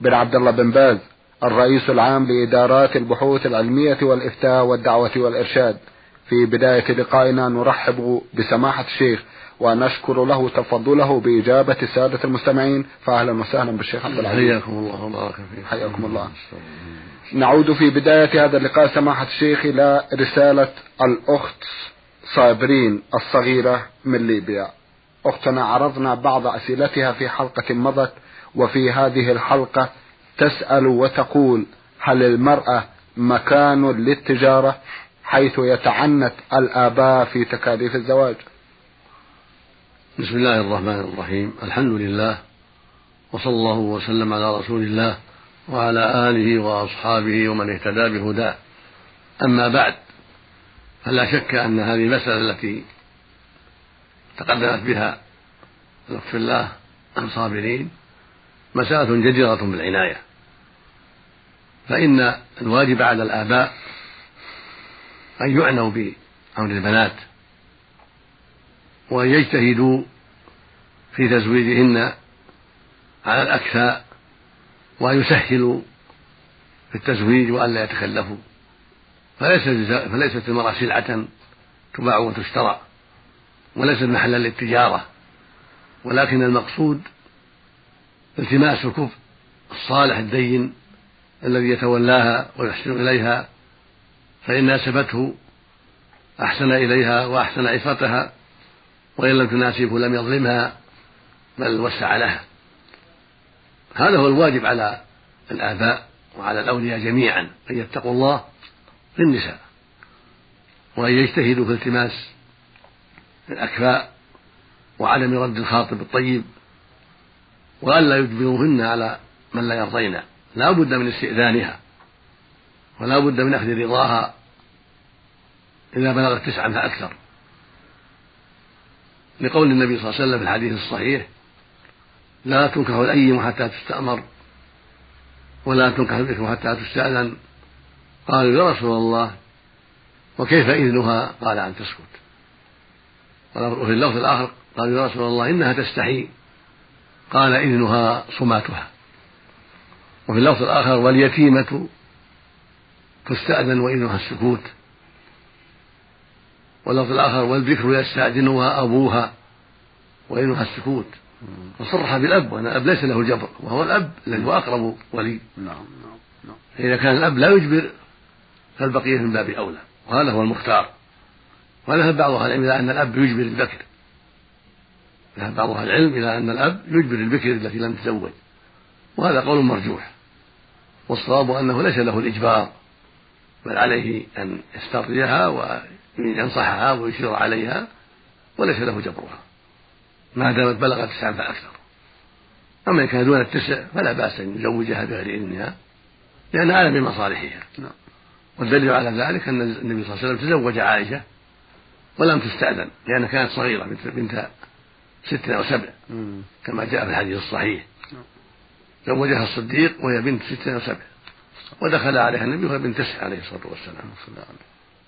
بن عبد الله بن باز الرئيس العام لإدارات البحوث العلمية والإفتاء والدعوة والإرشاد. في بداية لقائنا نرحب بسماحة الشيخ ونشكر له تفضله بإجابة السادة المستمعين. فأهلا وسهلا بالشيخ عبد العزيز. حياكم الله وبارك فيكم حياكم الله. نعود في بداية هذا اللقاء سماحة الشيخ إلى رسالة الأخت صابرين الصغيرة من ليبيا. أختنا عرضنا بعض أسئلتها في حلقة مضت وفي هذه الحلقة تسأل وتقول هل المرأة مكان للتجارة حيث يتعنت الآباء في تكاليف الزواج؟ بسم الله الرحمن الرحيم. الحمد لله وصلى الله وسلم على رسول الله وعلى آله وأصحابه ومن اهتدى بهداه. أما بعد فلا شك أن هذه المسألة التي تقدمت بها الأخت الله الصابرين مسألة جديرة بالعناية. فإن الواجب على الآباء أن يعنوا بأمر البنات وأن يجتهدوا في تزويجهن على الأكفاء وأن يسهلوا في التزويج وأن لا يتخلفوا. فليست فليست المرأة سلعة تباع وتشترى وليست محلا للتجارة ولكن المقصود التماس الكفء الصالح الدين الذي يتولاها ويحسن إليها فإن ناسبته أحسن إليها وأحسن عفتها وإن لم تناسبه لم يظلمها بل وسع لها. هذا هو الواجب على الآباء وعلى الأولياء جميعا أن يتقوا الله في النساء وأن يجتهدوا في التماس الأكفاء وعدم رد الخاطب الطيب وألا يجبروهن على من لا يرضين لا بد من استئذانها. ولا بد من أخذ رضاها إذا بلغت تسعا فأكثر. لقول النبي صلى الله عليه وسلم في الحديث الصحيح لا تنكح الأيم حتى تستأمر ولا تنكح البكر حتى تستأذن. قالوا يا رسول الله وكيف إذنها؟ قال أن تسكت. وفي اللفظ الآخر. قالوا يا رسول الله إنها تستحي. قال إذنها صماتها. وفي اللفظ الآخر واليتيمة تستأذن وإذنها السكوت. واللفظ الآخر والذكر يستأذنها أبوها وإذنها السكوت. وصرح بالأب وأن الأب ليس له جبر وهو الأب الذي هو أقرب ولي. نعم نعم نعم. فإذا كان الأب لا يجبر فالبقية من باب أولى. وهذا هو المختار. وذهب بعض أهل العلم إلى أن الأب يجبر البكر ذهب بعض أهل العلم إلى أن الأب يجبر البكر التي لم تزوج وهذا قول مرجوح. والصواب أنه ليس له الإجبار بل عليه أن يسترضيها وينصحها ويشير عليها وليس له جبرها. ما دامت بلغت تسعا فأكثر أما إن كان دون التسع فلا بأس أن يزوجها بغير إذنها لأن أعلم بمصالحها نعم. والدليل على ذلك أن النبي صلى الله عليه وسلم تزوج عائشة ولم تستأذن لأنها كانت صغيرة بنت ست أو سبع كما جاء في الحديث الصحيح. نعم. زوجها الصديق وهي بنت ست أو سبع ودخل عليها النبي وهي بنت تسع عليه الصلاة والسلام.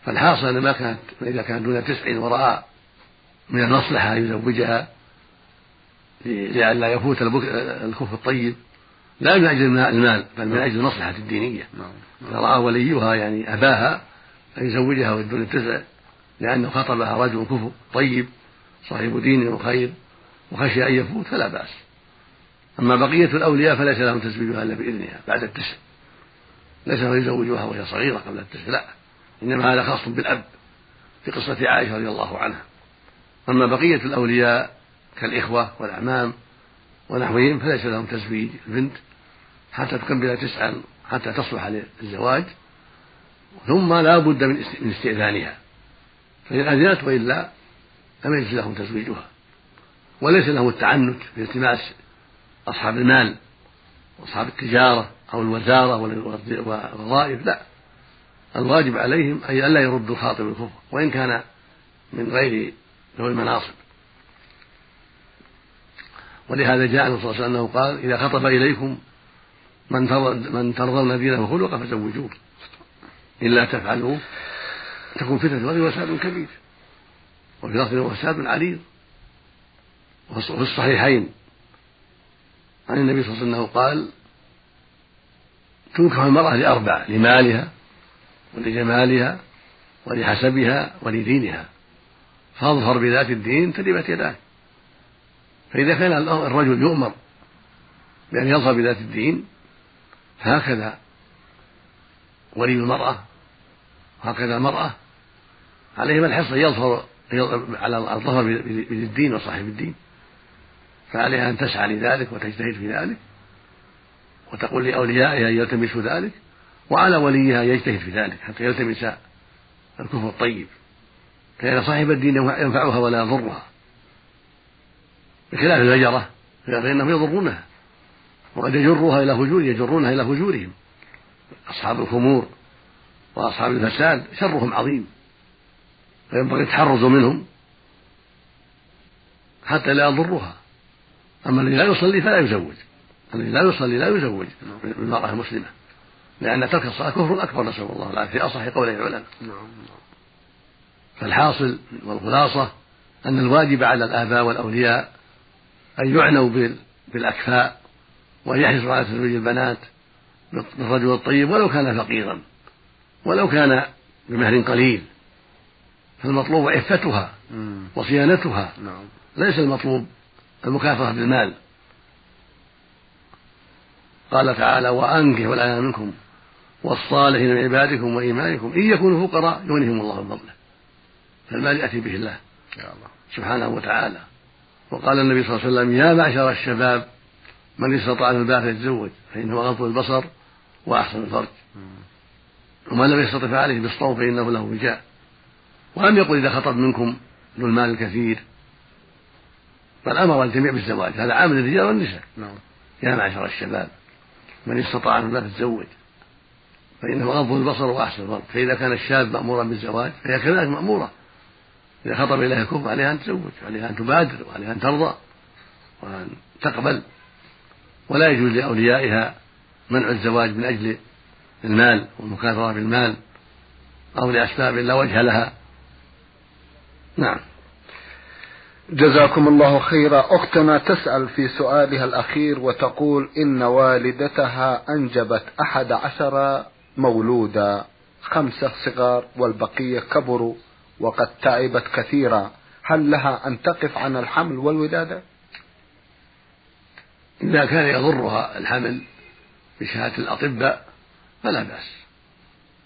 فالحاصل أن ما كانت إذا كان دون تسع ورأى من المصلحة أن يزوجها لئلا يفوت الكف الطيب لا من أجل المال بل من أجل المصلحة الدينية. نعم. رأى وليها يعني أباها أن يزوجها ودون التسع لأنه خطبها رجل كفر طيب صاحب دين وخير وخشي أن يفوت فلا بأس. أما بقية الأولياء فليس لهم تزويجها إلا بإذنها بعد التسع. ليس له يزوجها وهي صغيرة قبل التسع لا. إنما هذا خاص بالأب في قصة عائشة رضي الله عنها. أما بقية الأولياء كالإخوة والأعمام ونحوهم فليس لهم تزويج البنت حتى تكمل تسعا حتى تصلح للزواج ثم لا بد من استئذانها. فإن أذنت وإلا لم يجوز لهم تزويجها. وليس لهم التعنت في التماس أصحاب المال وأصحاب التجارة أو الوزارة والوظائف لا. الواجب عليهم أي ألا يردوا خاطب الكفر وإن كان من غير ذوي المناصب. ولهذا جاء النبي صلى الله عليه وسلم قال إذا خطب إليكم من من ترضون دينه وخلقه فزوجوه. إلا تفعلوا تكون فتنة وفساد كبير. وفي لفظ وفساد عريض وفي الصحيحين. عن النبي صلى الله عليه وسلم قال تنكح المرأة لأربع لمالها ولجمالها ولحسبها ولدينها. فاظفر بذات الدين تربت يداه. فإذا كان الرجل يؤمر بأن يظفر بذات الدين هكذا ولي المرأة هكذا المرأة عليهما الحرص أن يظفر على الظفر بالدين وصاحب الدين. فعليها أن تسعى لذلك وتجتهد في ذلك وتقول لأوليائها أن يلتمسوا ذلك وعلى وليها أن يجتهد في ذلك حتى يلتمس الكفر الطيب. فإن صاحب الدين ينفعها ولا يضرها. بخلاف الفجرة فإنهم يضرونها. وقد يجرها إلى فجور يجرونها إلى فجورهم. أصحاب الخمور وأصحاب الفساد شرهم عظيم. فينبغي التحرز منهم حتى لا يضرها. أما الذي لا يصلي فلا يزوج. الذي لا يصلي لا يزوج بالمرأة المسلمة. لأن ترك الصلاة كفر أكبر نسأل الله العافية. في أصح قولي العلماء. نعم. فالحاصل والخلاصة أن الواجب على الآباء والأولياء أن يعنوا بالأكفاء وأن يحرصوا على تزويج البنات بالرجل الطيب ولو كان فقيرا ولو كان بمهر قليل. فالمطلوب عفتها وصيانتها. نعم. ليس المطلوب المكافأة بالمال. قال تعالى وأنكحوا الأيام منكم والصالحين من عبادكم وإيمانكم إن يكونوا فقراء يغنيهم الله من فضله. فالمال يأتي به الله سبحانه وتعالى. وقال النبي صلى الله عليه وسلم يا معشر الشباب من استطاع من الباء فيتزوج فإنه أغض البصر وأحسن الفرج. ومن لم يستطع فعليه بالصوم فإنه له وجاء. ولم يقل إذا خطب منكم ذو المال الكثير بل أمر الجميع بالزواج هذا عام للرجال والنساء. نعم. يا معشر الشباب. من استطاع من الباء فيتزوج فإنه غض البصر وأحسن الفرج فإذا كان الشاب مأمورا بالزواج فهي كذلك مأمورة. إذا خطب إليها الكفر عليها أن تزوج عليها أن تبادر وعليها أن ترضى وأن تقبل. ولا يجوز لأوليائها منع الزواج من أجل المال والمكاثرة بالمال أو لأسباب لا وجه لها. نعم. جزاكم الله خيرا. أختنا تسأل في سؤالها الأخير وتقول إن والدتها أنجبت أحد عشر مولودا خمسة صغار والبقية كبروا وقد تعبت كثيرا. هل لها أن تقف عن الحمل والولادة إذا كان يضرها الحمل بشهادة الأطباء فلا بأس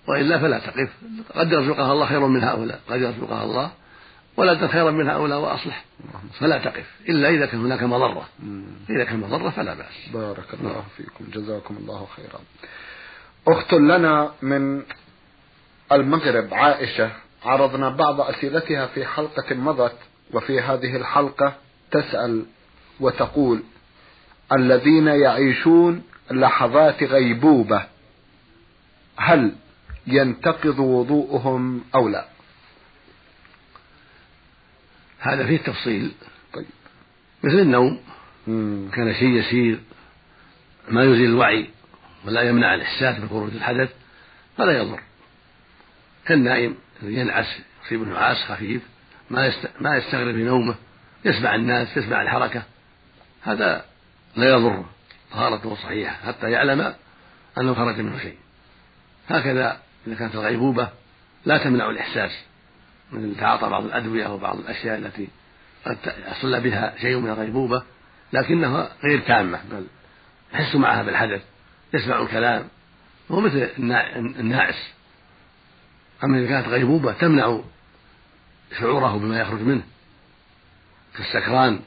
وإلا فلا تقف. قد يرزقها الله خيرا من هؤلاء قد يرزقها الله. ولدا خيرا من هؤلاء وأصلح. فلا تقف. إلا إذا كان هناك مضرة. إذا كان مضرة فلا بأس. بارك الله فيكم. جزاكم الله خيرا. أخت لنا من المغرب عائشة عرضنا بعض أسئلتها في حلقة مضت وفي هذه الحلقة تسأل وتقول الذين يعيشون لحظات غيبوبة هل ينتقض وضوءهم أو لا؟ هذا فيه تفصيل. طيب. مثل النوم. مم. كان شيء يسير. ما يزيل الوعي. ولا يمنع الإحساس بخروج الحدث. فلا يضر. كالنائم الذي ينعس يصيبه نعاس خفيف. ما يست... ما يستغرب في نومه. يسمع الناس يسمع الحركة. هذا لا يضره طهارته صحيحة. حتى يعلم أنه خرج منه شيء. هكذا إذا كانت الغيبوبة لا تمنع الإحساس. من تعاطى بعض الأدوية أو بعض الأشياء التي قد يحصل بها شيء من الغيبوبة لكنها غير تامة بل يحس معها بالحدث يسمع الكلام. هو مثل الناعس. أما إذا كانت غيبوبة تمنع شعوره بما يخرج منه كالسكران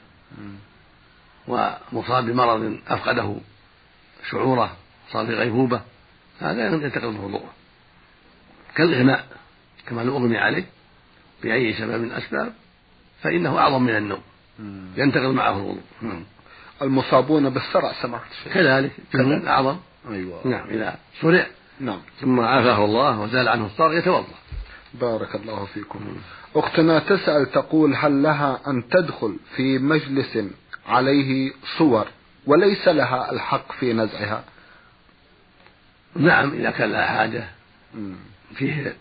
ومصاب بمرض أفقده شعوره صار في غيبوبة هذا ينتقل الوضوء كالإغماء كما لو أغمي عليه. بأي سبب من الأسباب فإنه أعظم من النوم. ينتقل معه الوضوء. المصابون بالصرع سمعت كذلك كذلك أعظم. أيوة. نعم إذا صرع نعم. ثم عافاه الله وزال عنه الصرع يتوضأ. بارك الله فيكم. أختنا تسأل تقول هل لها أن تدخل في مجلس عليه صور وليس لها الحق في نزعها؟ نعم إذا كان لها حاجة. فيه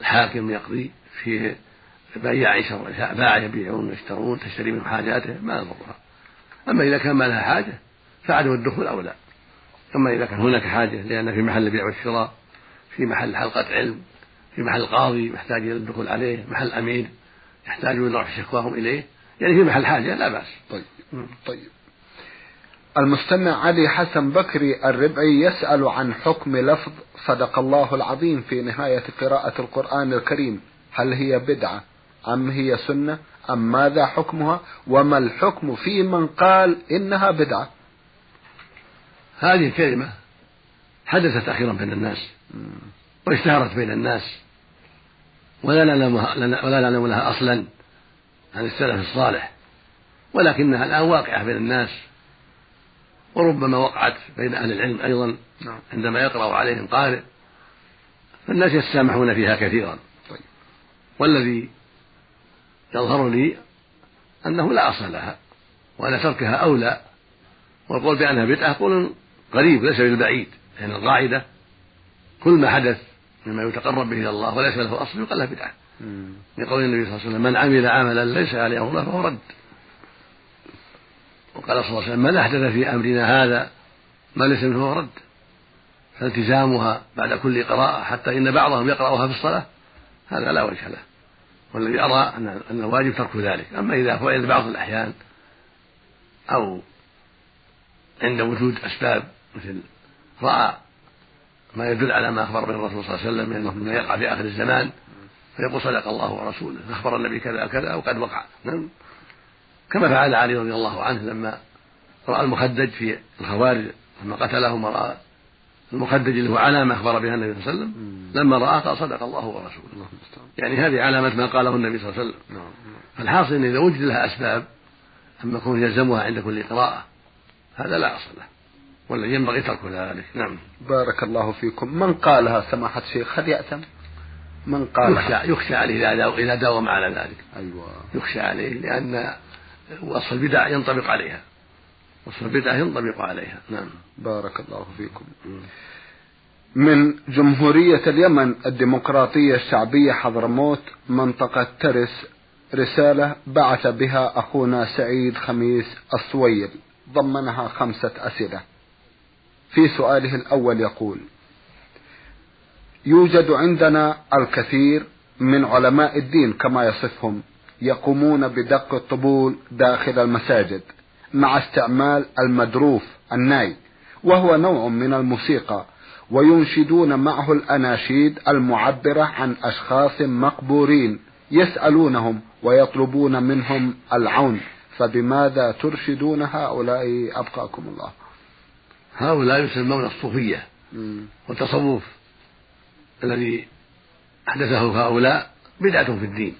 الحاكم يقضي. فيه بياع باع يبيعون ويشترون تشتري منهم حاجاته ما يضرها أما إذا كان ما لها حاجة فعدم الدخول أولى. أما إذا كان هناك حاجة لأن في محل البيع والشراء في محل حلقة علم في محل قاضي محتاج إلى الدخول عليه محل أمير يحتاجون إلى رفع شكواهم إليه يعني في محل حاجة لا بأس. طيب طيب. المستمع علي حسن بكري الربعي يسأل عن حكم لفظ صدق الله العظيم في نهاية قراءة القرآن الكريم. هل هي بدعة أم هي سنة أم ماذا حكمها وما الحكم في من قال إنها بدعة هذه الكلمة حدثت أخيرا بين الناس واشتهرت بين الناس ولا نعلم ولا نعلم لها أصلا عن السلف الصالح ولكنها الآن واقعة بين الناس وربما وقعت بين أهل العلم أيضا نعم. عندما يقرأ عليهم قارئ فالناس يتسامحون فيها كثيرا. والذي يظهر لي أنه لا أصل لها وأن تركها أولى والقول بأنها بدعة قول قريب ليس بالبعيد لأن يعني القاعدة كل ما حدث مما يتقرب به إلى الله وليس له أصل يقال له بدعة. لقول النبي صلى الله عليه وسلم من عمل عملا ليس عليه أمر فهو رد. وقال صلى الله عليه وسلم من أحدث في أمرنا هذا ما ليس منه فهو رد. فالتزامها بعد كل قراءة حتى إن بعضهم يقرأها في الصلاة هذا لا وجه له. والذي أرى أن الواجب ترك ذلك. أما إذا فعل بعض الأحيان أو عند وجود أسباب مثل رأى ما يدل على ما أخبر به الرسول صلى الله عليه وسلم أنه مما يقع في آخر الزمان فيقول صدق الله ورسوله أخبر النبي كذا كذا وقد وقع. نعم. كما فعل علي رضي الله عنه لما رأى المخدج في الخوارج لما قتلهم ورأى المخدج اللي هو علامة أخبر بها النبي صلى الله عليه وسلم لما رأى قال صدق الله ورسوله. يعني هذه علامة ما قاله النبي صلى الله عليه وسلم. نعم. فالحاصل أن إذا وجد لها أسباب أما يكون يلزمها عند كل قراءة هذا لا أصل له والذي ينبغي ترك ذلك. نعم. بارك الله فيكم. من قالها سماحة الشيخ؟ هل يأتم؟ من قال يخشى, يخشى عليه إذا داوم على ذلك. أيوة. يخشى عليه لأن وصف البدع ينطبق عليها. وصف البدع ينطبق عليها. نعم. بارك الله فيكم. من جمهورية اليمن الديمقراطية الشعبية حضرموت منطقة ترس رسالة بعث بها أخونا سعيد خميس الصويل ضمنها خمسة أسئلة. في سؤاله الأول يقول يوجد عندنا الكثير من علماء الدين كما يصفهم يقومون بدق الطبول داخل المساجد. مع استعمال المدروف الناي وهو نوع من الموسيقى وينشدون معه الأناشيد المعبرة عن أشخاص مقبورين يسألونهم ويطلبون منهم العون. فبماذا ترشدون هؤلاء؟ أبقاكم الله. هؤلاء يسمون الصوفية والتصوف الذي أحدثه هؤلاء بدعة في الدين.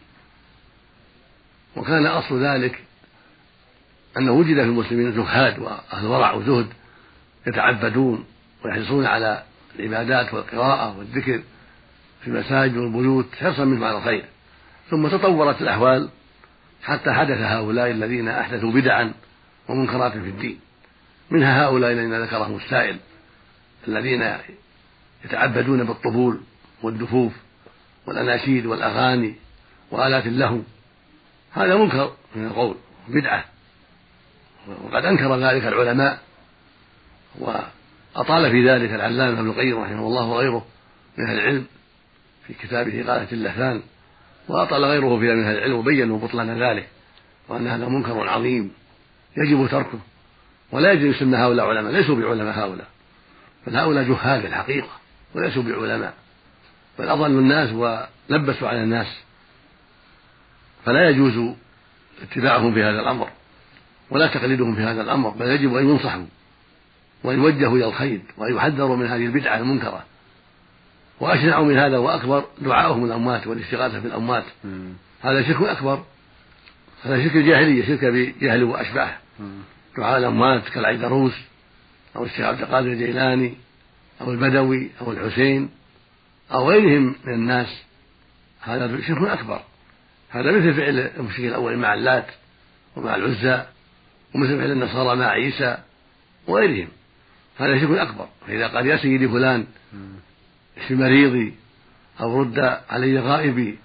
وكان أصل ذلك أنه وجد في المسلمين زهاد وأهل ورع وزهد يتعبدون ويحرصون على العبادات والقراءة والذكر في المساجد والبيوت حرصا منهم على الخير ثم تطورت الأحوال حتى حدث هؤلاء الذين أحدثوا بدعا ومنكرات في الدين. منها هؤلاء الذين ذكرهم السائل الذين يتعبدون بالطبول والدفوف والأناشيد والأغاني وآلات اللهو. هذا منكر من القول بدعة. وقد أنكر ذلك العلماء وأطال في ذلك العلامة ابن القيم رحمه الله وغيره من أهل العلم في كتابه غاية اللهفان وأطال غيره في من أهل العلم وبينوا بطلان ذلك وأن هذا منكر عظيم يجب تركه ولا يجب يسمى هؤلاء علماء ليسوا بعلماء هؤلاء بل هؤلاء جهال في الحقيقة وليسوا بعلماء بل أضلوا الناس ولبسوا على الناس فلا يجوز اتباعهم في هذا الأمر. ولا تقليدهم في هذا الأمر بل يجب أن ينصحوا وأن يوجهوا إلى الخير وأن يحذروا من هذه البدعة المنكرة. وأشنع من هذا وأكبر دعاؤهم الأموات والاستغاثة بالأموات هذا شرك أكبر. هذا شرك الجاهلية شرك بجهل وأشباهه دعاء الأموات كالعيدروس أو الشيخ عبد القادر الجيلاني أو البدوي أو الحسين أو غيرهم من الناس. هذا شرك أكبر. هذا مثل فعل المشركين الأول مع اللات ومع العزى. ومثل فعل النصارى مع عيسى وغيرهم. هذا شرك أكبر. فإذا قال يا سيدي فلان اشف مريضي أو رد علي غائبي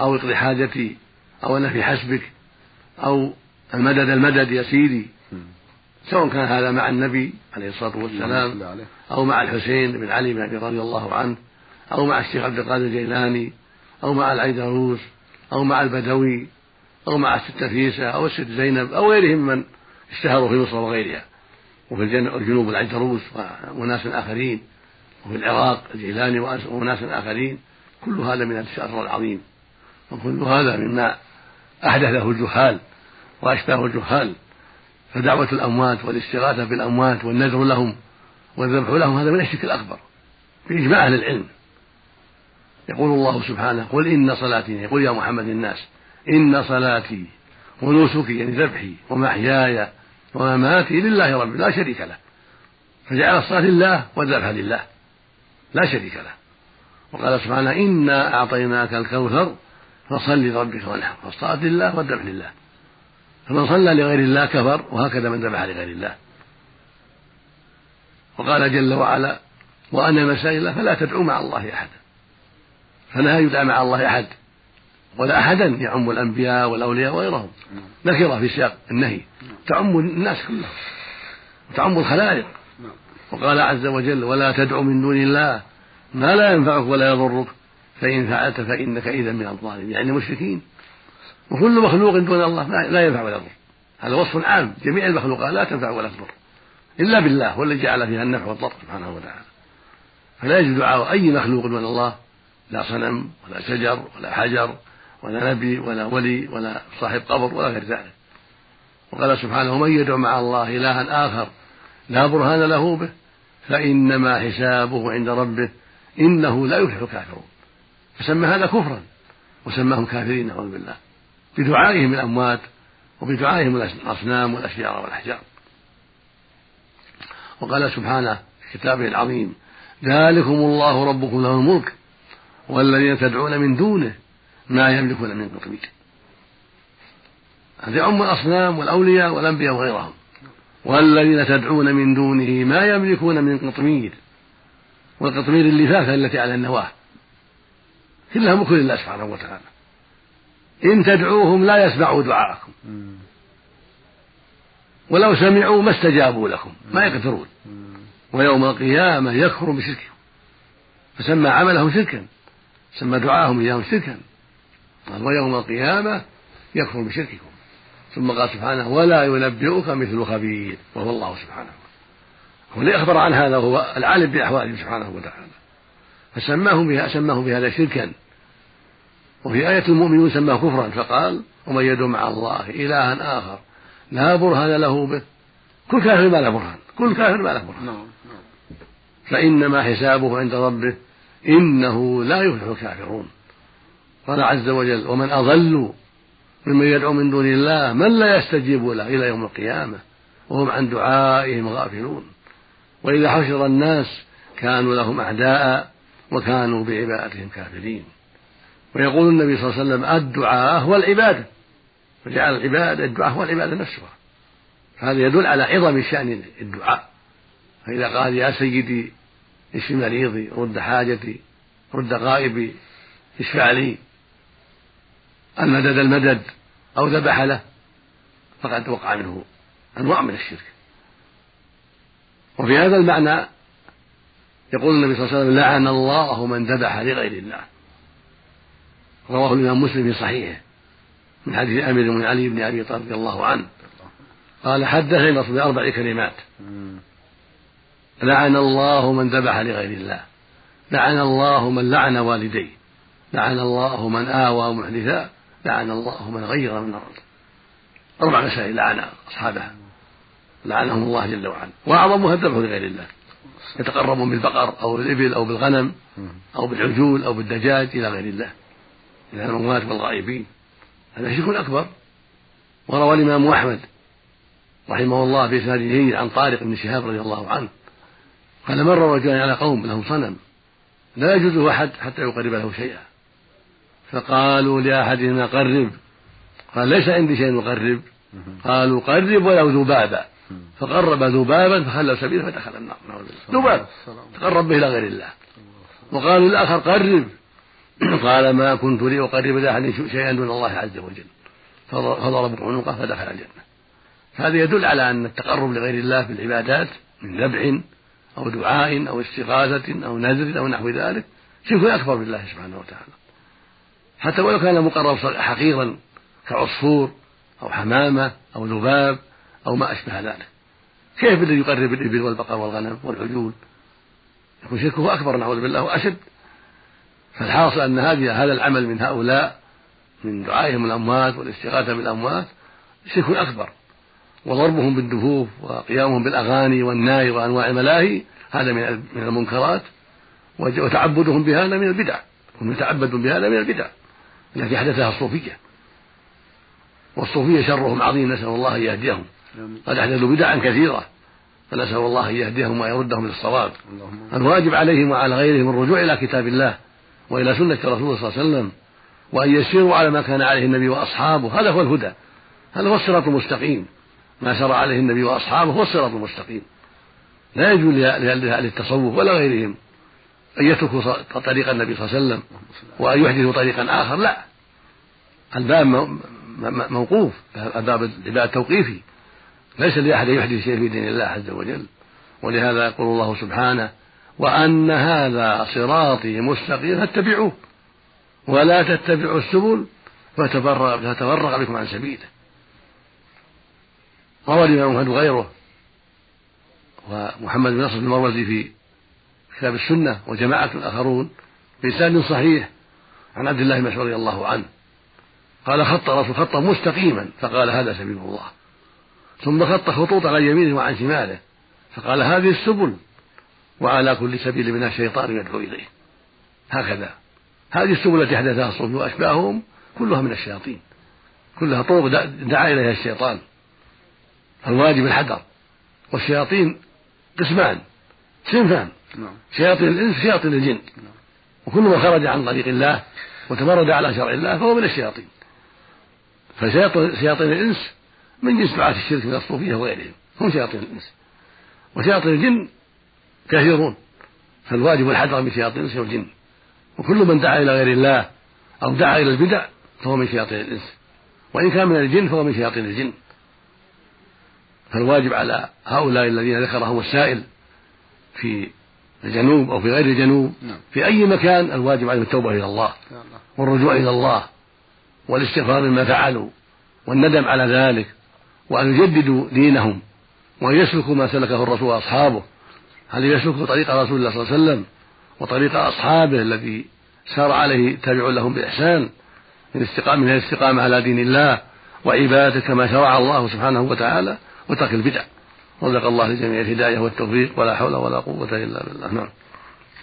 أو اقضي حاجتي أو أنا في حسبك أو المدد المدد يا سيدي. سواء كان هذا مع النبي عليه الصلاة والسلام أو مع الحسين بن علي بن أبي رضي الله عنه أو مع الشيخ عبد القادر الجيلاني أو مع العيدروس أو مع البدوي أو مع الستة فيسة أو الست زينب أو غيرهم من اشتهروا في مصر وغيرها. وفي الجنوب العيدروس وناس آخرين. وفي العراق الجيلاني وناس آخرين. كل هذا من الشر العظيم. وكل هذا مما أحدثه الجهال وأشباه الجهال. فدعوة الأموات والاستغاثة بالأموات والنذر لهم والذبح لهم هذا من الشرك الأكبر. بإجماع أهل العلم. يقول الله سبحانه قل إن صلاتي يقول يا محمد الناس إن صلاتي ونسكي يعني ذبحي ومحياي ومماتي لله رب لا شريك له. فجعل الصلاة لله والذبح لله لا شريك له. وقال سبحانه إنا أعطيناك الكوثر فصل لربك وانحر. فالصلاة لله والذبح لله. فمن صلى لغير الله كفر وهكذا من ذبح لغير الله. وقال جل وعلا وأن المسائل فلا تدعوا مع الله أحدا. فلا يدعى مع الله أحد. ولا أحدا يعم الأنبياء والأولياء وغيرهم. نكرة في سياق النهي. تعم الناس كلهم. وتعم الخلائق. وقال عز وجل ولا تدع من دون الله ما لا ينفعك ولا يضرك. فإن فعلت فإنك إذا من الظالمين. يعني المشركين وكل مخلوق دون الله لا ينفع ولا يضر. هذا وصف عام. جميع المخلوقات لا تنفع ولا تضر. إلا بالله هو الذي جعل فيها النفع والضر سبحانه وتعالى. فلا يجوز دعاء أي مخلوق دون الله. لا صنم ولا شجر ولا حجر ولا نبي ولا ولي ولا صاحب قبر ولا غير ذلك. وقال سبحانه من يدعو مع الله إلها آخر لا برهان له به فإنما حسابه عند ربه إنه لا يفلح الكافرون. فسمى هذا كفرا وسماهم كافرين نعوذ بالله بدعائهم الأموات وبدعائهم الأصنام والأشجار والأحجار. وقال سبحانه في كتابه العظيم ذلكم الله ربكم له الملك والذين تدعون من دونه ما يملكون من قطمير هذا يعم الأصنام والأولياء والأنبياء وغيرهم. والذين تدعون من دونه ما يملكون من قطمير. والقطمير اللفافة التي على النواة. كلها ملك لله سبحانه وتعالى. إن تدعوهم لا يسمعوا دعاءكم. ولو سمعوا ما استجابوا لكم. ما يقدرون. ويوم القيامة يكفر بشركهم. فسمى عملهم شركا. سمى دعاهم إياهم شركا. ويوم القيامة يكفر بشرككم. ثم قال سبحانه ولا ينبئك مثل خبير وهو الله سبحانه هو اللي أخبر عن هذا وهو العالم بأحواله سبحانه وتعالى. فسماه بها سماه بهذا شركا. وفي آية المؤمنون سماه كفرا فقال ومن يدعو مع الله إلها آخر لا برهان له به. كل كافر ما له برهان. كل كافر ما له برهان. نعم، نعم. فإنما حسابه عند ربه إنه لا يفلح الكافرون. قال عز وجل ومن أضل ممن يدعو من دون الله من لا يستجيب له إلى يوم القيامة؟ وهم عن دعائهم غافلون. وإذا حشر الناس كانوا لهم أعداء وكانوا بعبادتهم كافرين. ويقول النبي صلى الله عليه وسلم الدعاء هو العبادة. فجعل العبادة الدعاء هو العبادة نفسها. فهذا يدل على عظم شأن الدعاء. فإذا قال يا سيدي اشف مريضي رد حاجتي رد غائبي اشفع لي. المدد المدد أو ذبح له فقد وقع منه أنواع من الشرك. وفي هذا المعنى يقول النبي صلى الله عليه وسلم لعن الله من ذبح لغير الله. رواه الإمام مسلم في صحيحه من حديث أمير بن علي بن أبي طالب رضي الله عنه. قال حدثني بأربع كلمات. لعن الله من ذبح لغير الله. لعن الله من لعن والديه. لعن الله من آوى محدثا لعن الله من غير من الأرض أربع مسائل لعن أصحابها لعنهم الله جل وعلا. وأعظمها الذبح لغير الله. يتقربون بالبقر أو بالإبل أو بالغنم أو بالعجول أو بالدجاج إلى غير الله. إلى الأموات والغائبين. هذا شرك أكبر. وروى الإمام أحمد رحمه الله في إسناد جيد عن طارق بن شهاب رضي الله عنه. قال مر رجلان على قوم لهم صنم. لا يجوز أحد حتى يقرب له شيئا. فقالوا لأحدهما قرب. قال ليس عندي شيء أقرب قالوا قرب ولو ذبابا فقرب ذبابا فخلوا سبيله فدخل النار. ذباب تقرب به إلى غير الله. وقالوا الآخر قرب. قال ما كنت لي أقرب لأحد شيئا دون الله عز وجل. فضربوا عنقه فدخل الجنة. هذا يدل على أن التقرب لغير الله في العبادات من ذبح أو دعاء أو استغاثة أو نذر أو نحو ذلك شرك أكبر بالله سبحانه وتعالى. حتى ولو كان مقرب حقيرا كعصفور أو حمامة أو ذباب أو ما أشبه ذلك. كيف الذي يقرب الإبل والبقر والغنم والعجول؟ يكون شركه أكبر نعوذ بالله وأشد. فالحاصل أن هذه هذا العمل من هؤلاء من دعائهم الأموات والاستغاثة بالأموات شرك أكبر. وضربهم بالدفوف وقيامهم بالأغاني والناي وأنواع الملاهي هذا من من المنكرات وتعبدهم بهذا من البدع. هم يتعبدون بهذا من البدع. التي أحدثها الصوفية. والصوفية شرهم عظيم نسأل الله أن يهديهم. قد أحدثوا بدعا كثيرة فنسأل الله أن يهديهم ويردهم للصواب الواجب عليهم وعلى غيرهم الرجوع إلى كتاب الله وإلى سنة رسول الله صلى الله عليه وسلم وأن يسيروا على ما كان عليه النبي وأصحابه. هذا هو الهدى. هذا هو الصراط المستقيم. ما سر عليه النبي وأصحابه هو الصراط المستقيم. لا يجوز لأهل التصوف ولا غيرهم. أن يتركوا طريق النبي صلى الله عليه وسلم وأن يحدثوا طريقا آخر لا. الباب موقوف الباب العباد توقيفي ليس لأحد يحدث شيء في دين الله عز وجل. ولهذا يقول الله سبحانه وأن هذا صراطي مستقيم فاتبعوه ولا تتبعوا السبل فتفرق بكم عن سبيله. روى الإمام أحمد وغيره ومحمد بن نصر المروزي في كتاب السنة وجماعة آخرون بإسناد صحيح عن عبد الله بن مسعود رضي الله عنه. قال خط رسول خطا مستقيما فقال هذا سبيل الله. ثم خط خطوط عن يمينه وعن شماله فقال هذه السبل وعلى كل سبيل منها شيطان يدعو إليه. هكذا. هذه السبل التي حدثها الصوفي وأشباههم كلها من الشياطين. كلها طرق دعا إليها الشيطان. الواجب الحذر. والشياطين قسمان صنفان. شياطين الإنس شياطين الجن. نعم. وكل من خرج عن طريق الله وتمرد على شرع الله فهو من الشياطين. فشياطين الإنس من جنس دعاة الشرك من الصوفية وغيرهم. هم شياطين الإنس. وشياطين الجن كثيرون فالواجب الحذر من شياطين الإنس والجن وكل من دعا إلى غير الله أو دعا إلى البدع فهو من شياطين الإنس. وإن كان من الجن فهو من شياطين الجن. فالواجب على هؤلاء الذين ذكرهم السائل في الجنوب أو في غير الجنوب نعم. في أي مكان الواجب عليهم التوبة إلى الله والرجوع إلى الله والاستغفار مما فعلوا والندم على ذلك وأن يجددوا دينهم وأن يسلكوا ما سلكه الرسول وأصحابه. هل يسلكوا طريق رسول الله صلى الله عليه وسلم وطريق أصحابه الذي سار عليه تابع لهم بإحسان من استقامة من الاستقامة على دين الله وعبادته كما شرع الله سبحانه وتعالى وترك البدع؟ رزق الله لجميع الهداية والتوفيق ولا حول ولا قوة إلا بالله. نعم.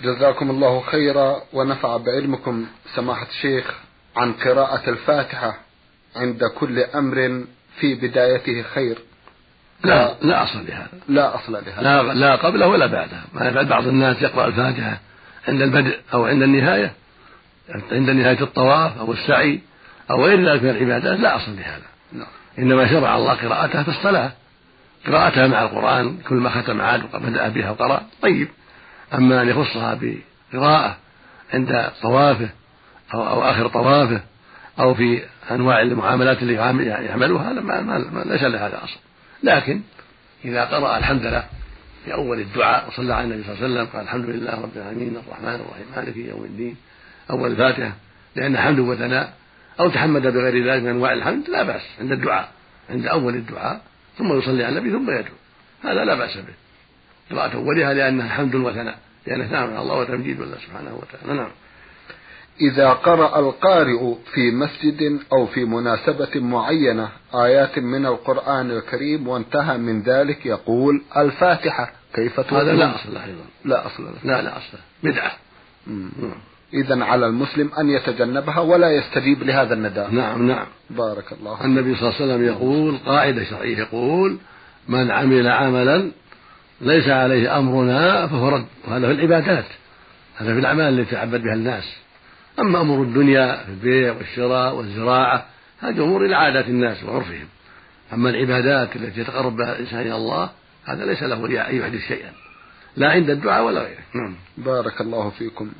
جزاكم الله خيرا ونفع بعلمكم سماحة الشيخ عن قراءة الفاتحة عند كل أمر في بدايته خير. لا لا أصل لهذا. لا أصل لهذا. لا, لا قبله ولا بعده. ما يفعل بعض الناس يقرأ الفاتحة عند البدء أو عند النهاية عند نهاية الطواف أو السعي أو غير ذلك من العبادات لا أصل لهذا. نعم. إنما شرع الله قراءتها في الصلاة. قراءتها مع القرآن كل ما ختم عاد بدأ بها وقرأ طيب. أما أن يخصها بقراءة عند طوافه أو, أو آخر طوافه أو في أنواع المعاملات اللي يعملها هذا ما, ما, ليس لهذا أصل. لكن إذا قرأ الحمد لله في أول الدعاء وصلى على النبي صلى الله عليه وسلم قال الحمد لله رب العالمين الرحمن الرحيم مالك يوم الدين أول الفاتحة لأن حمد وثناء أو تحمد بغير ذلك من أنواع الحمد لا بأس عند الدعاء عند أول الدعاء ثم يصلي على النبي ثم يدعو هذا لا بأس به. قراءة أولها لأنها حمد وثناء لأنه ثناء على الله وتمجيد الله سبحانه وتعالى. نعم. إذا قرأ القارئ في مسجد أو في مناسبة معينة آيات من القرآن الكريم وانتهى من ذلك يقول الفاتحة كيف تقول هذا لا أصل أيضا. لا أصل لا لا أصل بدعة. إذا على المسلم أن يتجنبها ولا يستجيب لهذا النداء. نعم نعم. بارك الله النبي صلى الله عليه وسلم يقول قاعدة شرعية يقول من عمل عملا ليس عليه أمرنا فهو رد. وهذا في العبادات هذا في الأعمال التي يتعبد بها الناس. أما أمور الدنيا في البيع والشراء والزراعة هذه أمور إلى عادات الناس وعرفهم. أما العبادات التي يتقرب بها الإنسان إلى الله هذا ليس له أن يحدث شيئا لا عند الدعاء ولا غيره. نعم. بارك الله فيكم.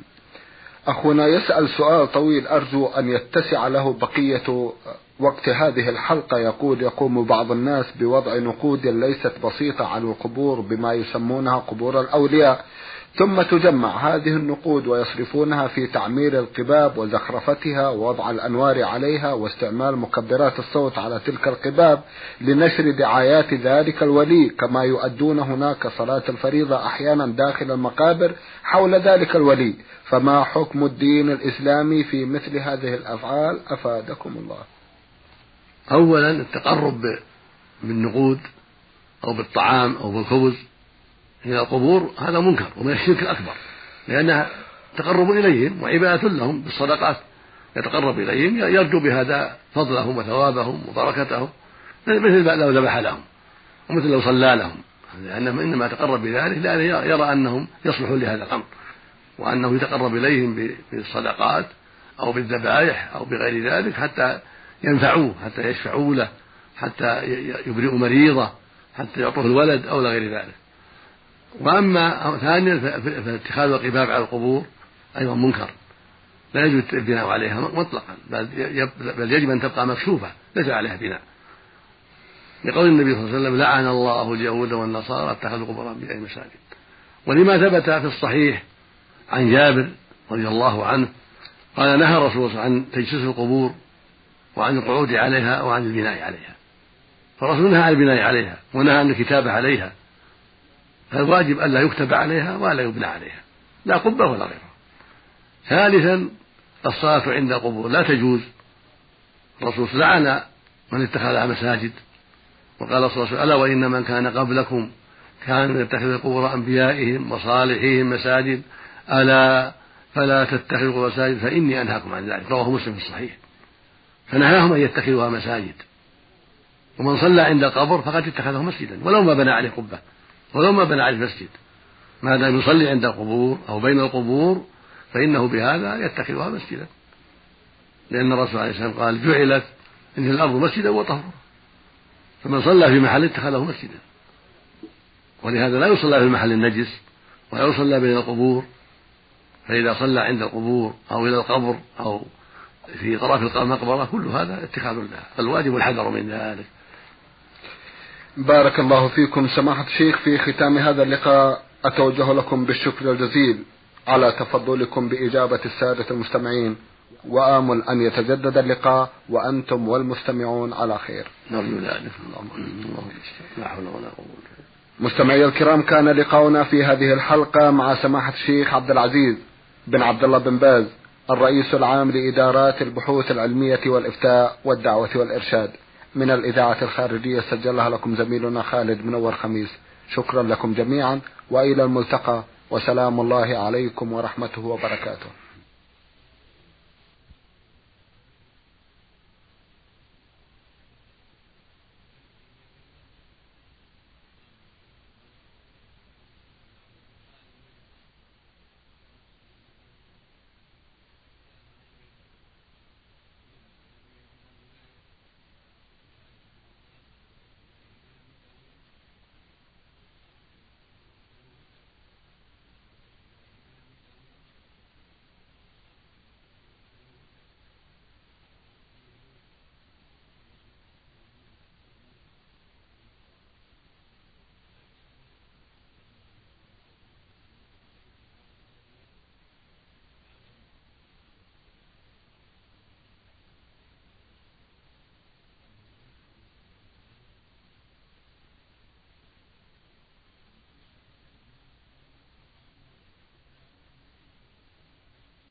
أخونا يسأل سؤال طويل أرجو أن يتسع له بقية وقت هذه الحلقة. يقول يقوم بعض الناس بوضع نقود ليست بسيطة على القبور بما يسمونها قبور الأولياء ثم تجمع هذه النقود ويصرفونها في تعمير القباب وزخرفتها ووضع الأنوار عليها واستعمال مكبرات الصوت على تلك القباب لنشر دعايات ذلك الولي. كما يؤدون هناك صلاة الفريضة أحيانا داخل المقابر حول ذلك الولي. فما حكم الدين الإسلامي في مثل هذه الأفعال؟ أفادكم الله. أولا التقرب بالنقود أو بالطعام أو بالخبز إلى القبور هذا منكر ومن الشرك الأكبر لأنها تقرب إليهم وعبادة لهم بالصدقات. يتقرب إليهم يرجو بهذا فضلهم وثوابهم وبركتهم مثل لو ذبح لهم ومثل لو صلى لهم. لأنه إنما تقرب بذلك لأنه يرى أنهم يصلحون لهذا الأمر. وأنه يتقرب إليهم بالصدقات أو بالذبائح أو بغير ذلك حتى ينفعوه حتى يشفعوا له حتى يبرئوا مريضه حتى يعطوه الولد أو غير ذلك. وأما ثانيا فاتخاذ القباب على القبور أيضا منكر. لا يجوز البناء عليها مطلقا بل, يجب أن تبقى مكشوفة ليس عليها بناء. لقول النبي صلى الله عليه وسلم لعن الله اليهود والنصارى اتخذوا قبور انبياء مساجد. ولما ثبت في الصحيح عن جابر رضي الله عنه قال نهى الرسول صلى الله عليه وسلم عن تجسيس القبور وعن القعود عليها وعن البناء عليها. فالرسول نهى عن البناء عليها ونهى عن الكتابة عليها. فالواجب ألا يكتب عليها ولا يبنى عليها. لا قبة ولا غيرها. ثالثا الصلاة عند القبور. لا تجوز. الرسول لعن من اتخذها مساجد وقال صلى الله عليه وسلم ألا وإن من كان قبلكم كانوا يتخذ قبور أنبيائهم وصالحيهم مساجد ألا فلا تتخذوا مساجد فإني أنهاكم عن ذلك رواه مسلم في الصحيح. فنهاهم أن يتخذوها مساجد. ومن صلى عند القبر فقد اتخذه مسجدا ولو ما بنى عليه قبة ولو ما بنى عليه مسجد ما دام يصلي عند القبور أو بين القبور فإنه بهذا يتخذها مسجدا. لأن الرسول عليه السلام قال جعلت إن الأرض مسجدا وطهورا. فمن صلى في محل اتخذه مسجدا. ولهذا لا يصلى في المحل النجس ولا يصلى بين القبور فإذا صلى عند القبور أو إلى القبر أو في طرف المقبرة كل هذا اتخاذ لها فالواجب الحذر من ذلك. بارك الله فيكم سماحة الشيخ في ختام هذا اللقاء. أتوجه لكم بالشكر الجزيل على تفضلكم بإجابة السادة المستمعين. وآمل أن يتجدد اللقاء وأنتم والمستمعون على خير. نرجو ذلك. لا حول ولا قوة مستمعي الكرام كان لقاؤنا في هذه الحلقة مع سماحة الشيخ عبد العزيز. بن عبد الله بن باز الرئيس العام لإدارات البحوث العلمية والإفتاء والدعوة والإرشاد. من الإذاعة الخارجية سجلها لكم زميلنا خالد منور خميس. شكرا لكم جميعا وإلى الملتقى وسلام الله عليكم ورحمته وبركاته.